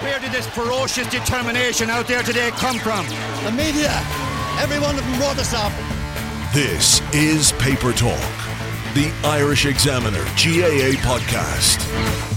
Where did this ferocious determination out there today come from? The media. Every one of them brought us up. This is Paper Talk, the Irish Examiner GAA podcast.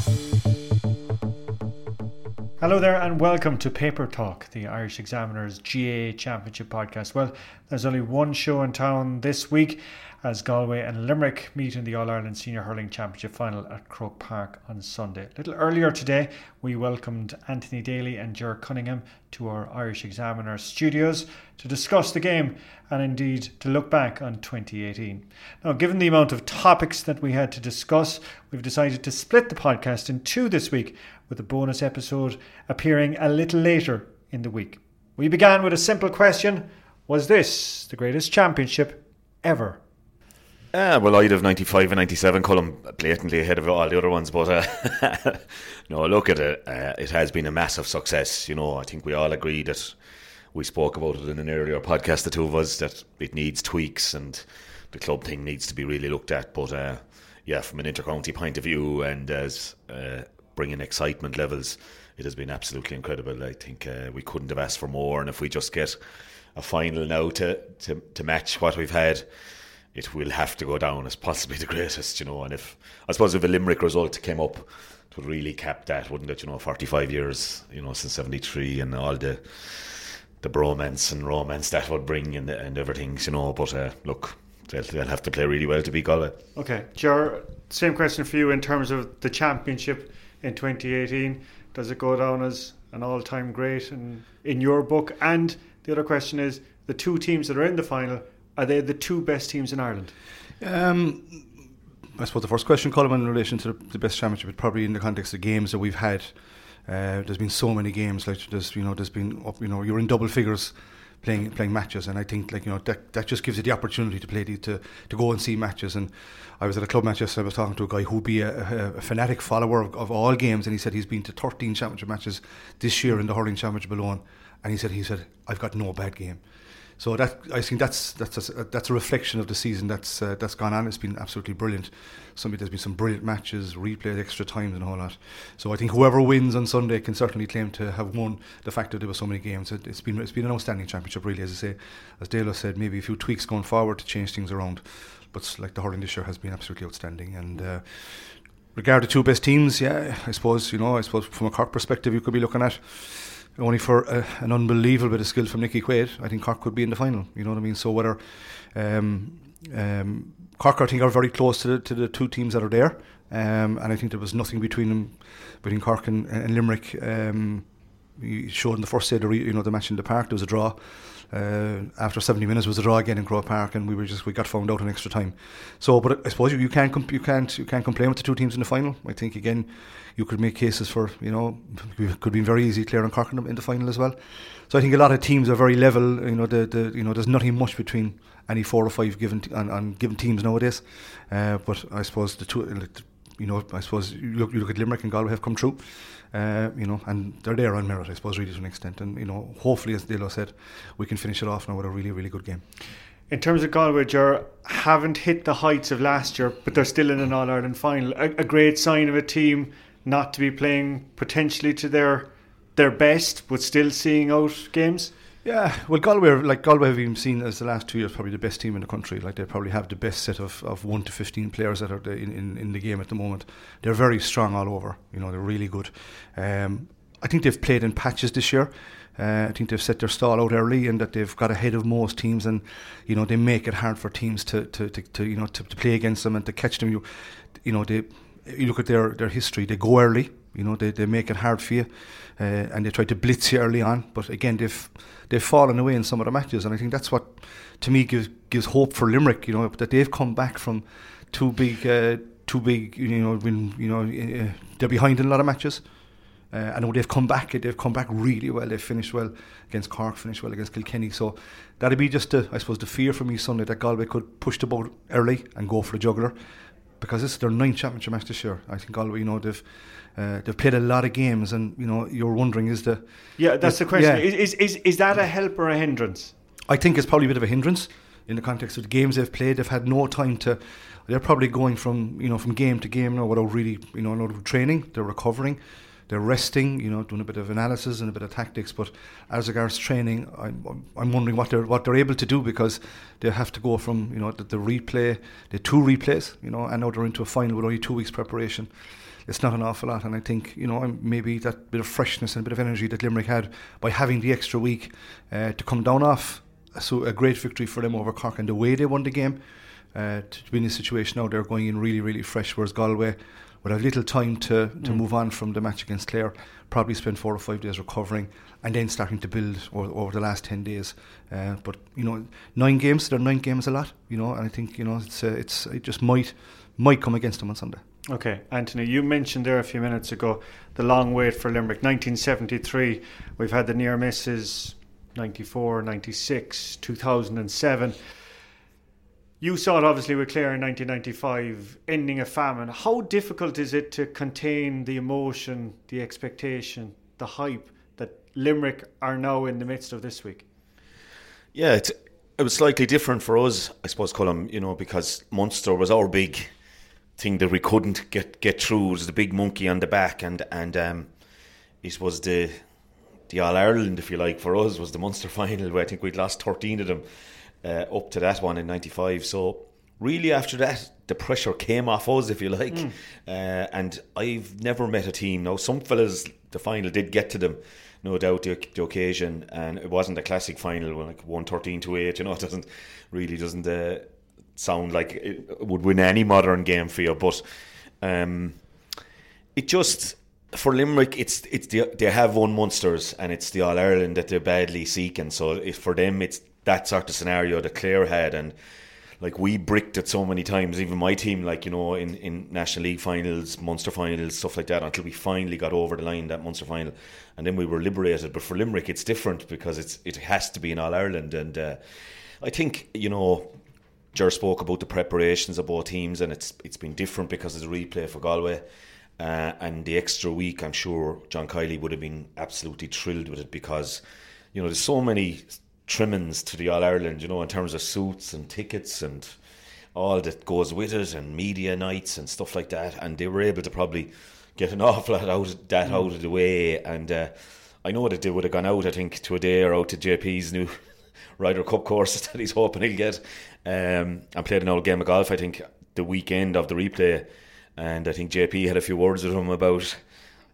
Hello there, and welcome to Paper Talk, the Irish Examiner's GAA Championship podcast. Well, there's only one show in town this week as Galway and Limerick meet in the All Ireland Senior Hurling Championship final at Croke Park on Sunday. A little earlier today, we welcomed Anthony Daly and Ger Cunningham to our Irish Examiner studios to discuss the game and indeed to look back on 2018. Now, given the amount of topics that we had to discuss, we've decided to split the podcast in two this week with a bonus episode appearing a little later in the week. We began with a simple question Was this the greatest championship ever? Uh, well, I'd have 95 and 97, Colin blatantly ahead of all the other ones. But uh, no, look at it. Uh, it has been a massive success. You know, I think we all agree that we spoke about it in an earlier podcast, the two of us, that it needs tweaks and the club thing needs to be really looked at. But uh, yeah, from an intercounty point of view and as uh, bringing excitement levels, it has been absolutely incredible. I think uh, we couldn't have asked for more. And if we just get a final now to, to, to match what we've had, it will have to go down as possibly the greatest, you know. And if I suppose if a Limerick result came up, it would really cap that, wouldn't it? You know, 45 years, you know, since 73 and all the the bromance and romance that would bring and, and everything, you know. But uh, look, they'll, they'll have to play really well to beat Galway. Okay, Ger, same question for you in terms of the championship in 2018. Does it go down as an all-time great in, in your book? And the other question is, the two teams that are in the final, are they the two best teams in Ireland? Um, I suppose the first question, Colin, in relation to the, best championship, is probably in the context of games that we've had. Uh, there's been so many games, like there's you know, there's been you know, you're in double figures playing playing matches, and I think like you know that that just gives you the opportunity to play the, to to go and see matches. And I was at a club match yesterday. I was talking to a guy who'd be a, a, fanatic follower of, of, all games, and he said he's been to 13 championship matches this year in the hurling championship alone. And he said he said I've got no bad game. So that I think that's that's a, that's a reflection of the season that's uh, that's gone on. It's been absolutely brilliant. Somebody there's been some brilliant matches, replays, extra times and a whole lot. So I think whoever wins on Sunday can certainly claim to have won the fact that there were so many games. It, has been it's been an outstanding championship, really. As I say, as Dalo said, maybe a few tweaks going forward to change things around. But like the hurling this year has been absolutely outstanding and. Uh, regard the two best teams, yeah, I suppose you know. I suppose from a Cork perspective, you could be looking at only for a, an unbelievable bit of skill from Nickie Quaid, I think Cork could be in the final. You know what I mean? So whether um, um, Cork, I think, are very close to the, to the two teams that are there, um, and I think there was nothing between them, between Cork and, and Limerick. Um, you showed in the first day, the re, you know, the match in the park, there was a draw. Uh, after 70 minutes was a draw again in Croke Park, and we were just we got found out in extra time. So, but I suppose you, you can't comp- you can't you can't complain with the two teams in the final. I think again, you could make cases for you know it could be very easy clearing Cork in the, in the final as well. So I think a lot of teams are very level. You know, the, the you know there's nothing much between any four or five given t- given teams nowadays. Uh, but I suppose the two. You know, I suppose you look, you look at Limerick and Galway have come true. Uh, you know, and they're there on merit, I suppose, really to an extent. And you know, hopefully, as Dalo said, we can finish it off now with a really, really good game. In terms of Galway, they haven't hit the heights of last year, but they're still in an All Ireland final. A, a great sign of a team not to be playing potentially to their their best, but still seeing out games. Yeah, well, Galway, like Galway, have been seen as the last two years probably the best team in the country. Like they probably have the best set of, of one to fifteen players that are in, in, in the game at the moment. They're very strong all over. You know, they're really good. Um, I think they've played in patches this year. Uh, I think they've set their stall out early and that they've got ahead of most teams, and you know they make it hard for teams to, to, to, to you know to, to play against them and to catch them. You, you know they you look at their, their history, they go early, you know, they, they make it hard for you, uh, and they try to blitz you early on. But again, they've they've fallen away in some of the matches, and I think that's what to me gives gives hope for Limerick. You know, that they've come back from two big uh, too big. You know, been you know uh, they're behind in a lot of matches. Uh, I know they've come back. They've come back really well. They've finished well against Cork, finished well against Kilkenny. So that'd be just, I suppose, the fear for me Sunday that Galway could push the boat early and go for the juggler, because this is their ninth championship match this year. I think Galway, you know, they've uh, they've played a lot of games, and you know, you're wondering is the yeah, that's the question. Yeah. Is, is is that a help or a hindrance? I think it's probably a bit of a hindrance in the context of the games they've played. They've had no time to. They're probably going from you know from game to game now without really you know a lot of training. They're recovering they're resting, you know, doing a bit of analysis and a bit of tactics. But as regards training, I'm, I'm wondering what they're what they're able to do because they have to go from you know the, the replay, the two replays, you know, and now they're into a final with only two weeks preparation. It's not an awful lot, and I think you know maybe that bit of freshness and a bit of energy that Limerick had by having the extra week uh, to come down off. So a great victory for them over Cork and the way they won the game. Uh, to be in this situation now, they're going in really, really fresh. Whereas Galway, would have little time to, to mm. move on from the match against Clare, probably spend four or five days recovering and then starting to build over, over the last 10 days. Uh, but, you know, nine games, there are nine games a lot, you know, and I think, you know, it's, uh, it's it just might might come against them on Sunday. Okay, Anthony, you mentioned there a few minutes ago the long wait for Limerick. 1973, we've had the near misses 94, 96, 2007. You saw it obviously with Clare in 1995, ending a famine. How difficult is it to contain the emotion, the expectation, the hype that Limerick are now in the midst of this week? Yeah, it was slightly different for us, I suppose, Colm, you know, because Munster was our big thing that we couldn't get, get through. It was the big monkey on the back, and, and um, it was the the All Ireland, if you like, for us was the Munster final where I think we'd lost 13 of them uh, up to that one in '95. So really, after that, the pressure came off us, if you like. Mm. Uh, and I've never met a team. Now, some fellas, the final did get to them, no doubt, the, the occasion, and it wasn't a classic final, like one thirteen to eight. You know, it doesn't really doesn't uh, sound like it would win any modern game for you, but um, it just for Limerick, it's it's the, they have won Munsters and it's the All Ireland that they're badly seeking. So if for them, it's that sort of scenario that Clare had and like we bricked it so many times even my team like you know in, in National League finals Munster finals stuff like that until we finally got over the line that Munster final. And then we were liberated. But for Limerick it's different because it's it has to be in All Ireland. And uh, I think you know Ger spoke about the preparations of both teams and it's it's been different because it's a replay for Galway. Uh, and the extra week I'm sure John Kiely would have been absolutely thrilled with it because you know there's so many trimmings to the All Ireland, you know, in terms of suits and tickets and all that goes with it, and media nights and stuff like that. And they were able to probably get an awful lot out of that mm. out of the way. And uh, I know that they would have gone out, I think, to a day or out to JP's new Ryder Cup course that he's hoping he'll get, um, and played an old game of golf. I think the weekend of the replay, and I think JP had a few words with him about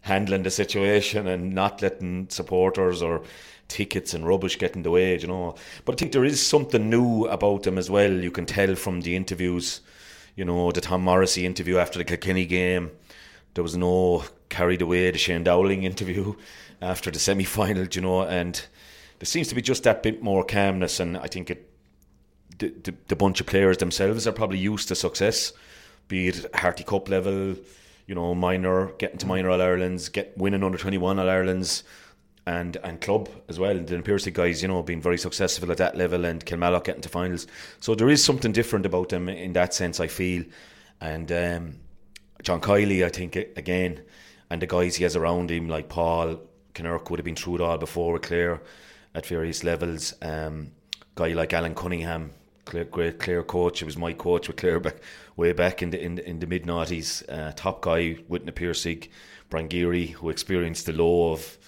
handling the situation and not letting supporters or tickets and rubbish getting the way, you know. But I think there is something new about them as well. You can tell from the interviews, you know, the Tom Morrissey interview after the Kilkenny game. There was no carried away the Shane Dowling interview after the semi final, you know, and there seems to be just that bit more calmness, and I think it. The, the, the bunch of players themselves are probably used to success, be it Harty Cup level, you know, minor, getting to minor All Irelands, get winning under 21 All Irelands, and and club as well. And the Piercy guys, you know, being very successful at that level, and Kilmallock getting to finals. So there is something different about them in that sense. I feel, and um, John Kiely, I think again, and the guys he has around him, like Paul Kinnerk, would have been through it all before with Clare at various levels. Um, guy like Alan Cunningham, Clare, great Clare coach. It was my coach with Clare back way back in the in, in the mid noughties. Uh, top guy, Whitney Piercing, Brian Geary, who experienced the law of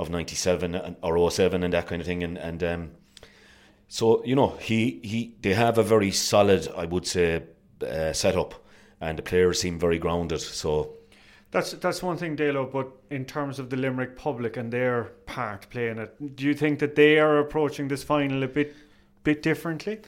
of 97 or 07 and that kind of thing and and um, so you know he he they have a very solid I would say uh, setup and the players seem very grounded so that's that's one thing, Dalo. But in terms of the Limerick public and their part playing it, do you think that they are approaching this final a bit bit differently?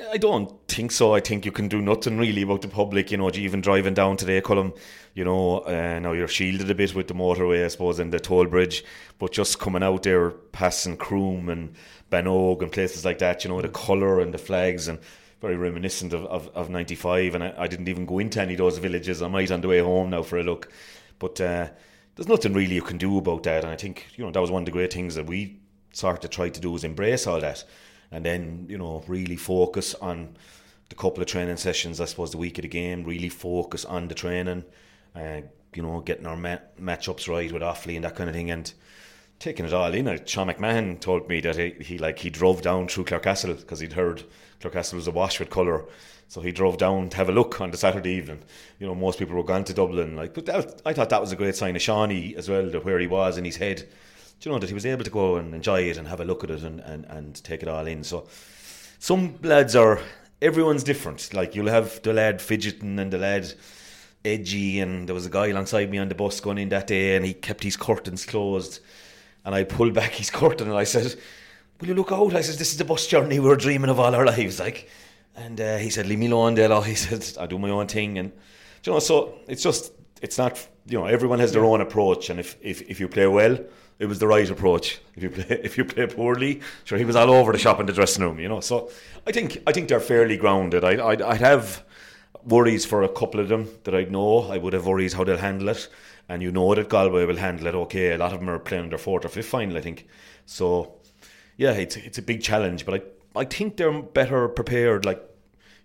I don't think so. I think you can do nothing really about the public. You know, even driving down today, Colm, you know, uh, now you're shielded a bit with the motorway, I suppose, and the toll bridge. But just coming out there, passing Croom and Banogue and places like that, you know, the colour and the flags and very reminiscent of, of, of 95 and I, I, didn't even go into any of those villages I might on the way home now for a look but uh, there's nothing really you can do about that and I think you know that was one of the great things that we sort of tried to do is embrace all that and then you know really focus on the couple of training sessions I suppose the week of the game really focus on the training uh, you know getting our ma- matchups right with Offaly and that kind of thing and taking it all in. Sean McMahon told me that he, he like he drove down through Clarecastle because he'd heard Clarecastle was awash with colour. So he drove down to have a look on the Saturday evening. You know, most people were gone to Dublin. Like, but that, I thought that was a great sign of Seánie as well, that where he was in his head. Do you know that he was able to go and enjoy it and have a look at it and, and, and take it all in. So some lads are everyone's different. Like you'll have the lad fidgeting and the lad edgy, and there was a guy alongside me on the bus going in that day, and he kept his curtains closed and I pulled back his curtain and I said, Will you look out? I said, This is the bus journey we are dreaming of all our lives. Like, and uh, he said, Leave me alone, Dalo. He said, I do my own thing. And, you know, so it's just, it's not, you know, everyone has their own approach. And if, if, if you play well, it was the right approach. If you play, if you play poorly, sure, he was all over the shop in the dressing room, you know. So I think, I think they're fairly grounded. I, I'd, I'd have worries for a couple of them that I'd know. I would have worries how they'll handle it and you know that Galway will handle it okay. A lot of them are playing their fourth or fifth final, I think. So, yeah, it's it's a big challenge, but I I think they're better prepared. Like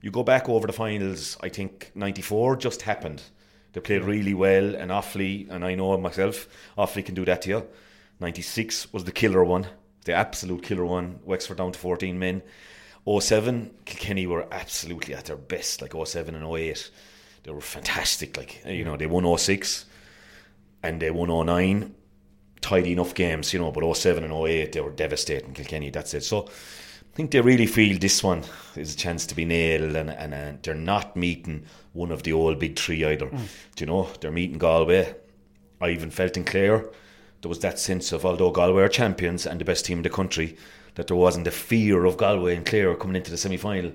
you go back over the finals, I think '94 just happened. They played really well and Offaly, and I know myself, Offaly can do that to you. '96 was the killer one, the absolute killer one. Wexford down to 14 men. 07, Kilkenny were absolutely at their best, like 07 and 08. They were fantastic. Like you know, they won 06 and they won 09 tidy enough games, you know, but 07 and 08 they were devastating Kilkenny, that's it. So think they really feel this one is a chance to be nailed and, and, and they're not meeting one of the old big three either. Mm. Do you know, they're meeting Galway. I even felt in Clare there was that sense of although Galway are champions and the best team in the country, that there wasn't the fear of Galway and Clare coming into the semi final.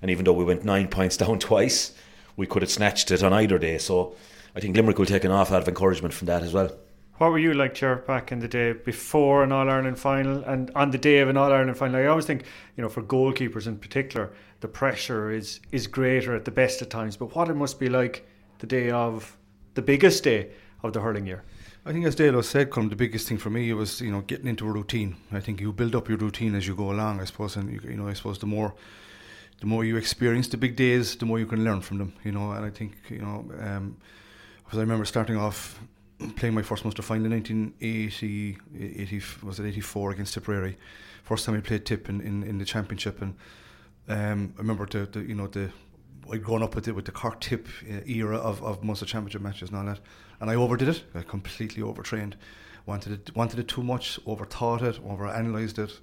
And even though we went nine points down twice, we could have snatched it on either day. So I think Limerick will take an awful lot of encouragement from that as well. What were you like, Ger, back in the day before an All Ireland final and on the day of an All Ireland final? I always think, you know, for goalkeepers in particular, the pressure is is greater at the best of times. But what it must be like the day of the biggest day of the hurling year. I think, as Dalo said, come the biggest thing for me was you know getting into a routine. I think you build up your routine as you go along. I suppose, and you, you know, I suppose the more the more you experience the big days, the more you can learn from them. You know, and I think you know. Um, because I remember starting off playing my first Munster final in 1980, 80, was it 84 against Tipperary. First time I played Tip in, in, in the championship, and um, I remember the, the you know the I'd grown up with it with the Cork Tip uh, era of, of Munster championship matches and all that, and I overdid it. I completely overtrained, wanted it wanted it too much, overthought it, overanalyzed it,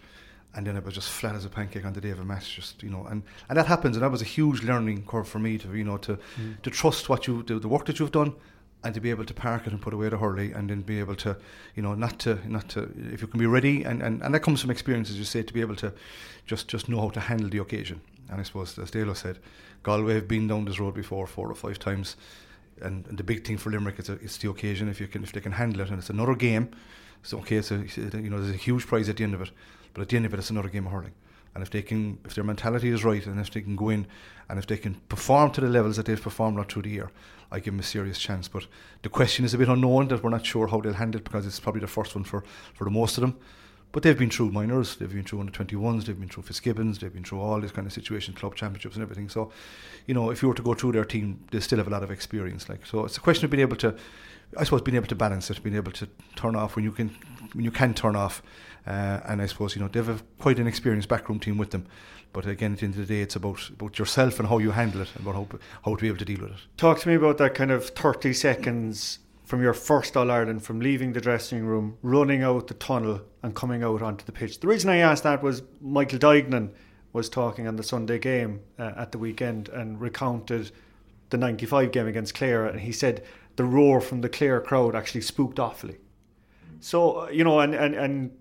and then it was just flat as a pancake on the day of a match. Just you know, and, and that happens, and that was a huge learning curve for me to you know to mm. to trust what you the, the work that you've done and to be able to park it and put away the hurley and then be able to you know not to not to if you can be ready and, and, and that comes from experience as you say to be able to just just know how to handle the occasion. And I suppose as Dalo said Galway have been down this road before four or five times. And, and the big thing for Limerick is a, it's the occasion if you can if they can handle it. And it's another game. So okay a, you know there's a huge prize at the end of it. But at the end of it it's another game of hurling and if they can if their mentality is right and if they can go in and if they can perform to the levels that they've performed right through the year I give them a serious chance. But the question is a bit unknown that we're not sure how they'll handle it because it's probably the first one for, for the most of them. But they've been through minors, they've been through under 21s, they've been through Fitzgibbons, they've been through all these kind of situations, club championships and everything. So, you know, if you were to go through their team, they still have a lot of experience. Like, so it's a question of being able to, I suppose, being able to balance it, being able to turn off when you can, when you can turn off. Uh, and I suppose you know they have a, quite an experienced backroom team with them. But again, at the end of the day, it's about about yourself and how you handle it, and about how, how to be able to deal with it. Talk to me about that kind of thirty seconds from your first All Ireland, from leaving the dressing room, running out the tunnel, and coming out onto the pitch. The reason I asked that was Michael Duignan was talking on the Sunday game uh, at the weekend and recounted the 95 game against Clare, and he said the roar from the Clare crowd actually spooked awfully. So uh, you know, and, and, and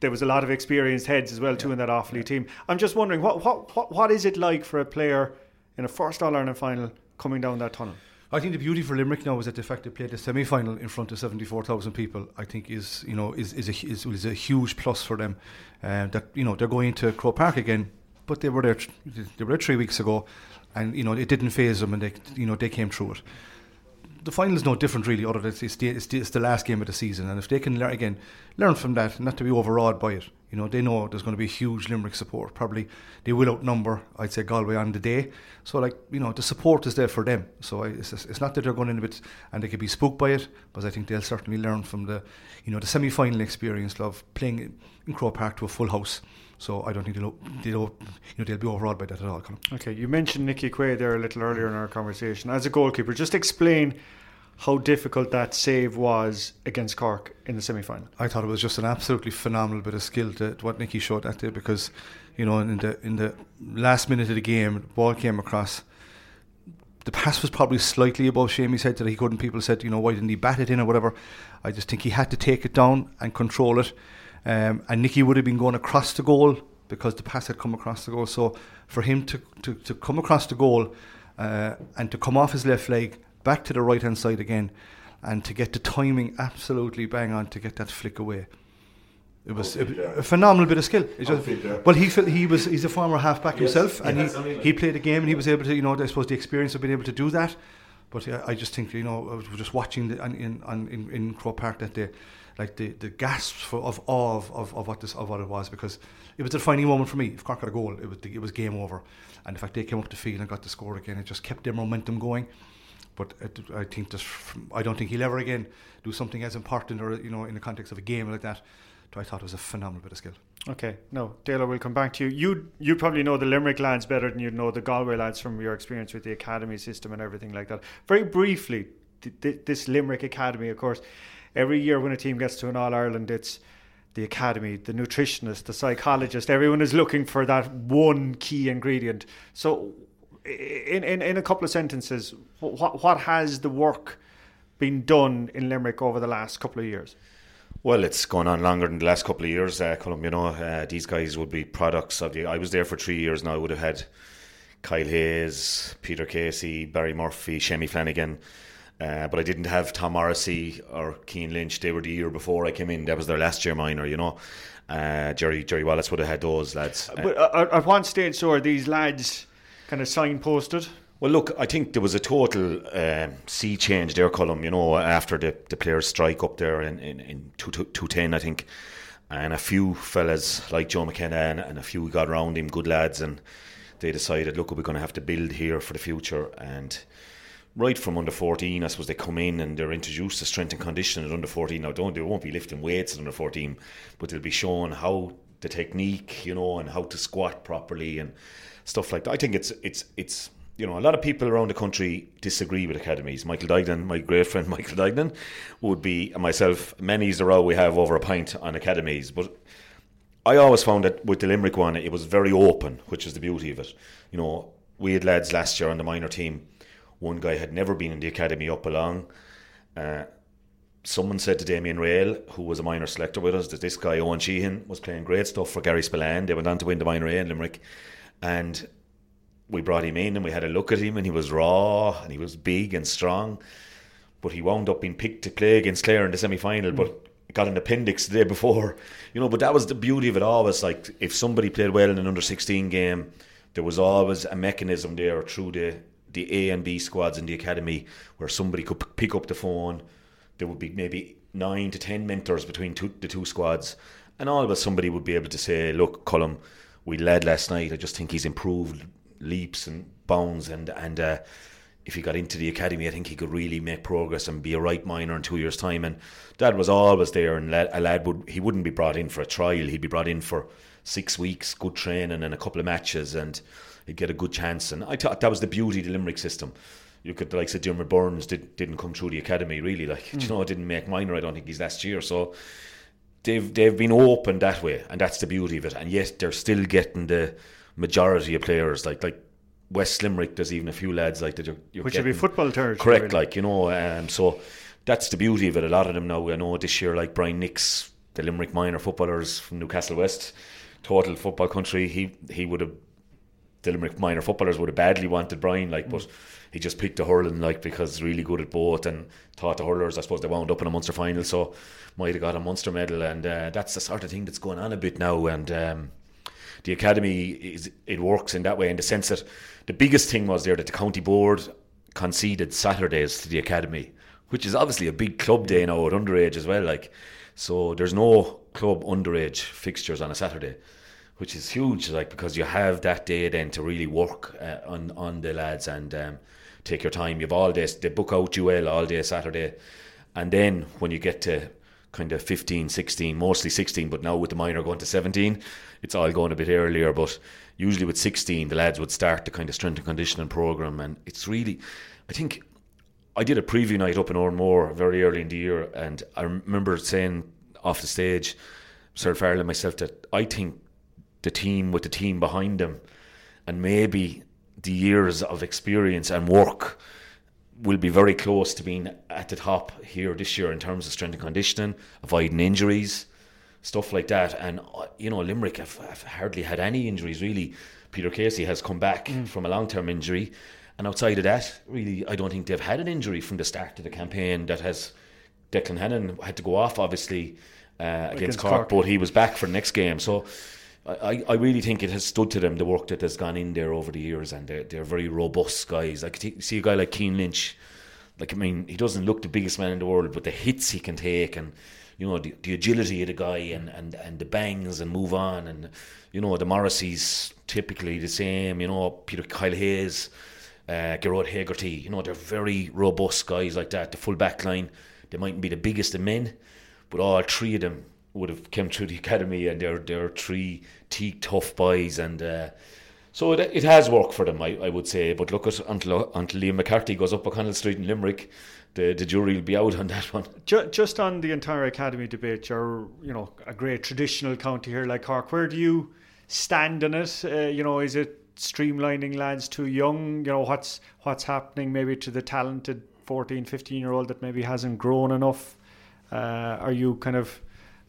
there was a lot of experienced heads as well too yeah. in that Offaly yeah. team. I'm just wondering what, what what what is it like for a player in a first All Ireland final coming down that tunnel? I think the beauty for Limerick now is that the fact they played the semi final in front of seventy four thousand people. I think is you know is is a is, is a huge plus for them. Uh, that you know they're going to Croke Park again but they were there. They were there three weeks ago, and you know it didn't phase them, and they you know they came through it. The final is no different, really. Other than it's the, it's the, it's the last game of the season, and if they can learn again, learn from that, not to be overawed by it. You know, they know there's going to be huge Limerick support. Probably they will outnumber, I'd say, Galway on the day. So, like, you know, the support is there for them. So I, it's, it's not that they're going in a bit and they could be spooked by it, but I think they'll certainly learn from the, you know, the semi-final experience of playing in Croke Park to a full house. So I don't think they'll, they'll, you know, they'll be overawed by that at all. Colin. Okay, you mentioned Nickie Quaid there a little earlier in our conversation. As a goalkeeper, just explain how difficult that save was against Cork in the semi final. I thought it was just an absolutely phenomenal bit of skill to, to what Nickie showed that day because, you know, in the in the last minute of the game, the ball came across. The pass was probably slightly above Shamey's head that he couldn't. People said, you know, why didn't he bat it in or whatever? I just think he had to take it down and control it. Um, and Nickie would have been going across the goal because the pass had come across the goal. So for him to, to, to come across the goal uh, and to come off his left leg back to the right hand side again, and to get the timing absolutely bang on to get that flick away. It was a, a phenomenal bit of skill. Just, well, he he was he's a former halfback yes, himself, and he, he played a game and he was able to you know I suppose the experience of being able to do that. But I, I just think you know I was just watching the, in in in, in Croke Park that day, like the, the gasps for, of awe of, of, of what this of what it was because it was a defining moment for me. If Cork got a goal, it was it was game over, and the fact they came up the field and got the score again, it just kept their momentum going. But I think just I don't think he'll ever again do something as important or you know in the context of a game like that. I thought it was a phenomenal bit of skill. Okay, no, Dale, we'll come back to you. You you probably know the Limerick lads better than you know the Galway lads from your experience with the academy system and everything like that. Very briefly, th- th- this Limerick academy, of course, every year when a team gets to an All Ireland, it's the academy, the nutritionist, the psychologist. Everyone is looking for that one key ingredient. So, in, in, in a couple of sentences, what, what has the work been done in Limerick over the last couple of years? Well, it's gone on longer than the last couple of years, uh, Colm. You know, uh, these guys would be products of the. I was there for three years now. I would have had Kyle Hayes, Peter Casey, Barry Murphy, Shemi Flanagan. Uh, but I didn't have Tom Morrissey or Cian Lynch. They were the year before I came in. That was their last year minor, you know. Uh, Jerry Jerry Wallace would have had those lads. But uh, at one stage, so are these lads kind of signposted? Well, look, I think there was a total um, sea change there, Colm, you know, after the, the players' strike up there in, in, in 210, I think. And a few fellas like Joe McKenna and, and a few got around him, good lads, and they decided, look, we're going to have to build here for the future. And right from under 14, I suppose they come in and they're introduced to strength and conditioning at under 14. Now, don't they won't be lifting weights at under 14, but they'll be shown how the technique, you know, and how to squat properly and stuff like that. I think it's it's it's you know a lot of people around the country disagree with academies. Michael Duignan, my great friend Michael Duignan, would be myself. Many's the row we have over a pint on academies, but I always found that with the Limerick one, it was very open, which is the beauty of it. You know, we had lads last year on the minor team. One guy had never been in the academy up along. Uh, someone said to Damien Reale, who was a minor selector with us, that this guy Owen Sheehan was playing great stuff for Garryspillane. They went on to win the minor A in Limerick and we brought him in and we had a look at him and he was raw and he was big and strong but he wound up being picked to play against Clare in the semi-final mm. but got an appendix the day before you know but that was the beauty of it always like if somebody played well in an under 16 game there was always a mechanism there through the the A and B squads in the academy where somebody could pick up the phone there would be maybe 9 to 10 mentors between two, the two squads and all always somebody would be able to say look Colm we led last night. I just think he's improved leaps and bounds, and and uh, if he got into the academy, I think he could really make progress and be a right minor in two years' time. And Dad was always there, and a lad would he wouldn't be brought in for a trial. He'd be brought in for six weeks, good training, and a couple of matches, and he'd get a good chance. And I thought that was the beauty of the Limerick system. You could like say Diarmaid Byrnes did, didn't come through the academy really, like mm. you know, didn't make minor. I don't think he's last year, so they've they've been open that way, and that's the beauty of it. And yet they're still getting the majority of players, like like West Limerick. There's even a few lads like that. You're, you're Which would be football territory. Correct, really. like you know. Um, so that's the beauty of it. A lot of them now. I know this year, like Brian Nix, the Limerick minor footballers from Newcastle West, total football country. He he would have the Limerick minor footballers would have badly wanted Brian, like, but he just picked the hurling, like, because he's really good at both and taught the hurlers, I suppose, they wound up in a Munster final, so might have got a Munster medal, and uh, that's the sort of thing that's going on a bit now. And um, the academy is it works in that way in the sense that the biggest thing was there that the county board conceded Saturdays to the academy, which is obviously a big club day now at underage as well. Like, so there's no club underage fixtures on a Saturday, which is huge. Like because you have that day then to really work uh, on on the lads and um, take your time. You've all day they book out you well all day Saturday, and then when you get to kind of 15, 16, mostly 16, but now with the minor going to 17, it's all going a bit earlier. But usually with 16, the lads would start the kind of strength and conditioning program, and it's really, I think. I did a preview night up in Oranmore very early in the year, and I remember saying off the stage, Cyril Farrell and myself, that I think the team with the team behind them, and maybe the years of experience and work will be very close to being at the top here this year in terms of strength and conditioning, avoiding injuries, stuff like that. And uh, you know, Limerick have, have hardly had any injuries really. Peter Casey has come back mm. from a long-term injury, and outside of that, really, I don't think they've had an injury from the start of the campaign that has. Declan Hannon had to go off, obviously, uh, against, against Cork, Cork, but he was back for the next game. So I, I really think it has stood to them the work that has gone in there over the years, and they're they're very robust guys. Like see a guy like Cian Lynch, like I mean, he doesn't look the biggest man in the world, but the hits he can take, and you know the, the agility of the guy, and, and and the bangs and move on, and you know the Morrissey's typically the same. You know Peter Kyle Hayes, uh, Gearóid Hegarty. You know they're very robust guys like that. The full back line, they mightn't be the biggest of men, but all three of them would have come through the academy, and they're they're three teak tough boys, and uh, so it, it has worked for them, I, I would say. But look at until until Liam McCarthy goes up O'Connell Street in Limerick, the the jury will be out on that one. Just on the entire academy debate, you're you know a great traditional county here like Cork. Where do you stand in it? Uh, you know, is it streamlining lads too young? You know, what's what's happening maybe to the talented 14, 15 year old that maybe hasn't grown enough? Uh, are you kind of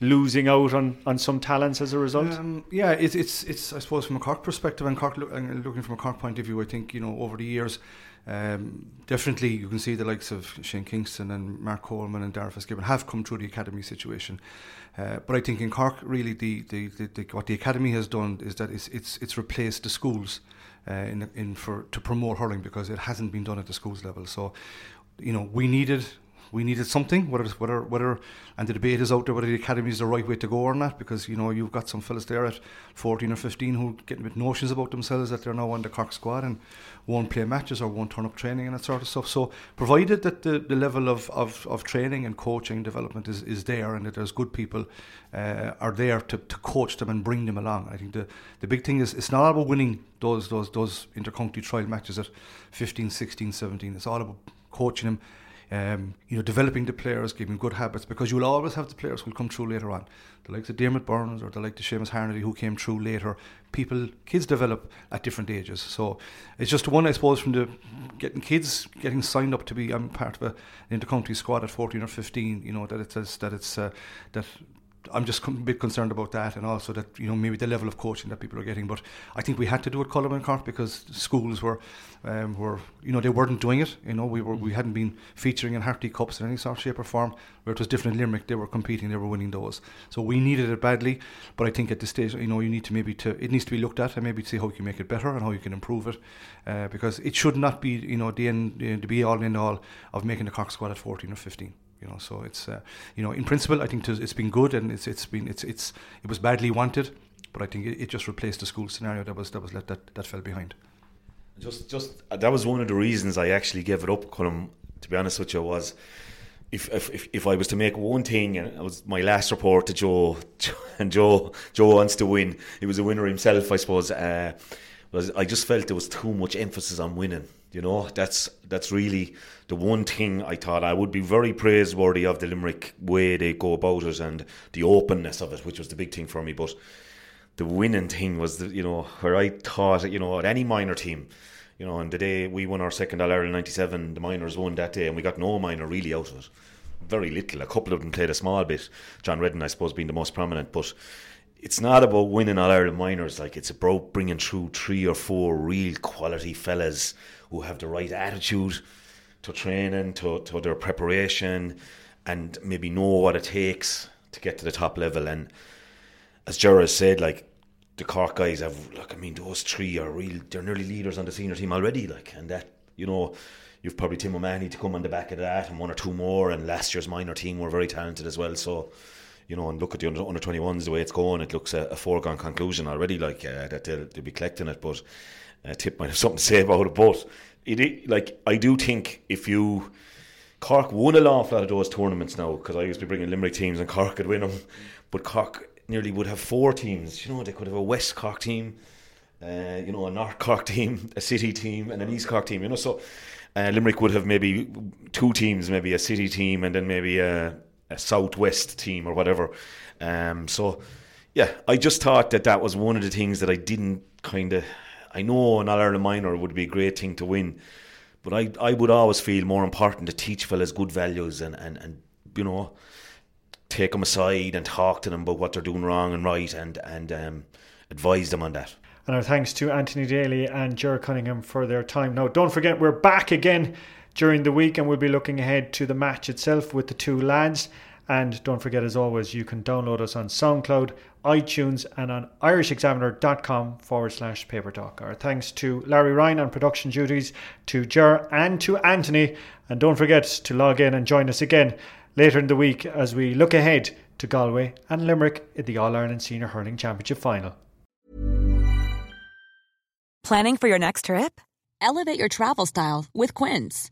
losing out on, on some talents as a result? Um, yeah, it's, it's it's I suppose from a Cork perspective and Cork and looking from a Cork point of view, I think you know over the years. Um, definitely, you can see the likes of Shane Kingston and Mark Coleman and Darragh Fitzgibbon have come through the academy situation. Uh, but I think in Cork, really, the, the, the, the, what the academy has done is that it's it's, it's replaced the schools uh, in in for to promote hurling because it hasn't been done at the schools level. So, you know, we needed we needed something, whether whether whether and the debate is out there whether the academy is the right way to go or not, because you know you've got some fellas there at 14 or 15 who get a bit notions about themselves that they're now on the Cork squad and won't play matches or won't turn up training and that sort of stuff. So provided that the, the level of, of, of training and coaching development is, is there and that there's good people uh, are there to, to coach them and bring them along. I think the, the big thing is it's not all about winning those those those intercounty trial matches at 15, 16, 17. It's all about coaching them um, you know, developing the players, giving good habits, because you'll always have the players who'll come through later on. The likes of Diarmaid Byrnes or the like of Seamus Harnedy who came through later. People, kids develop at different ages. So it's just one, I suppose, from the getting kids getting signed up to be I'm part of a intercounty squad at 14 or 15. You know that it's that it's uh, that I'm just a bit concerned about that, and also that you know maybe the level of coaching that people are getting. But I think we had to do it, Colin and Cork, because schools were um, were you know they weren't doing it. You know we were we hadn't been featuring in Harty Cups in any sort of shape or form. Where it was different in Limerick, they were competing, they were winning those. So we needed it badly. But I think at this stage, you know, you need to maybe to it needs to be looked at and maybe see how you can make it better and how you can improve it, uh, because it should not be you know the end the be all and all of making the Cork squad at 14 or 15 you know so it's uh, you know in principle I think it's been good and it's it's been it's it's it was badly wanted but I think it, it just replaced the school scenario that was that was let that that fell behind just just uh, that was one of the reasons I actually gave it up Colin to be honest with you was if, if if I was to make one thing, and it was my last report to Joe, and Joe Joe wants to win. He was a winner himself, I suppose. Uh, was I just felt there was too much emphasis on winning. You know, that's that's really the one thing I thought I would be very praiseworthy of the Limerick way they go about it and the openness of it, which was the big thing for me. But the winning thing was, you know, where I thought, you know, at any minor team, you know, and the day we won our second All Ireland '97, the minors won that day, and we got no minor really out of it. Very little. A couple of them played a small bit. John Redden, I suppose, being the most prominent, but it's not about winning All Ireland minors. Like it's about bringing through three or four real quality fellas who have the right attitude to training, to, to their preparation, and maybe know what it takes to get to the top level. And as Gerard said, like the Cork guys have, like, I mean, those three are real, they're nearly leaders on the senior team already, like, and that, you know, you've probably Tim O'Mahony to come on the back of that and one or two more, and last year's minor team were very talented as well, so, you know, and look at the under, under 21s, the way it's going, it looks a, a foregone conclusion already, like, uh, that they'll, they'll be collecting it, but uh, Tip might have something to say about it, but it, like, I do think if you, Cork won a lot of those tournaments now, because I used to be bringing Limerick teams and Cork could win them, but Cork nearly would have four teams. You know, they could have a West Cork team, uh, you know, a North Cork team, a City team, and an East Cork team. You know, so uh, Limerick would have maybe two teams, maybe a City team, and then maybe a, a Southwest team or whatever. Um, so, yeah, I just thought that that was one of the things that I didn't kind of. I know an All Ireland minor would be a great thing to win, but I I would always feel more important to teach fellas good values and and and you know take them aside and talk to them about what they're doing wrong and right and and um, advise them on that. And our thanks to Anthony Daly and Ger Cunningham for their time. Now, don't forget, we're back again during the week and we'll be looking ahead to the match itself with the two lads. And don't forget, as always, you can download us on SoundCloud, iTunes, and on irishexaminer.com forward slash paper talk. Our thanks to Larry Ryan on production duties, to Ger, and to Anthony. And don't forget to log in and join us again later in the week as we look ahead to Galway and Limerick in the All Ireland Senior Hurling Championship final. Planning for your next trip? Elevate your travel style with Quince.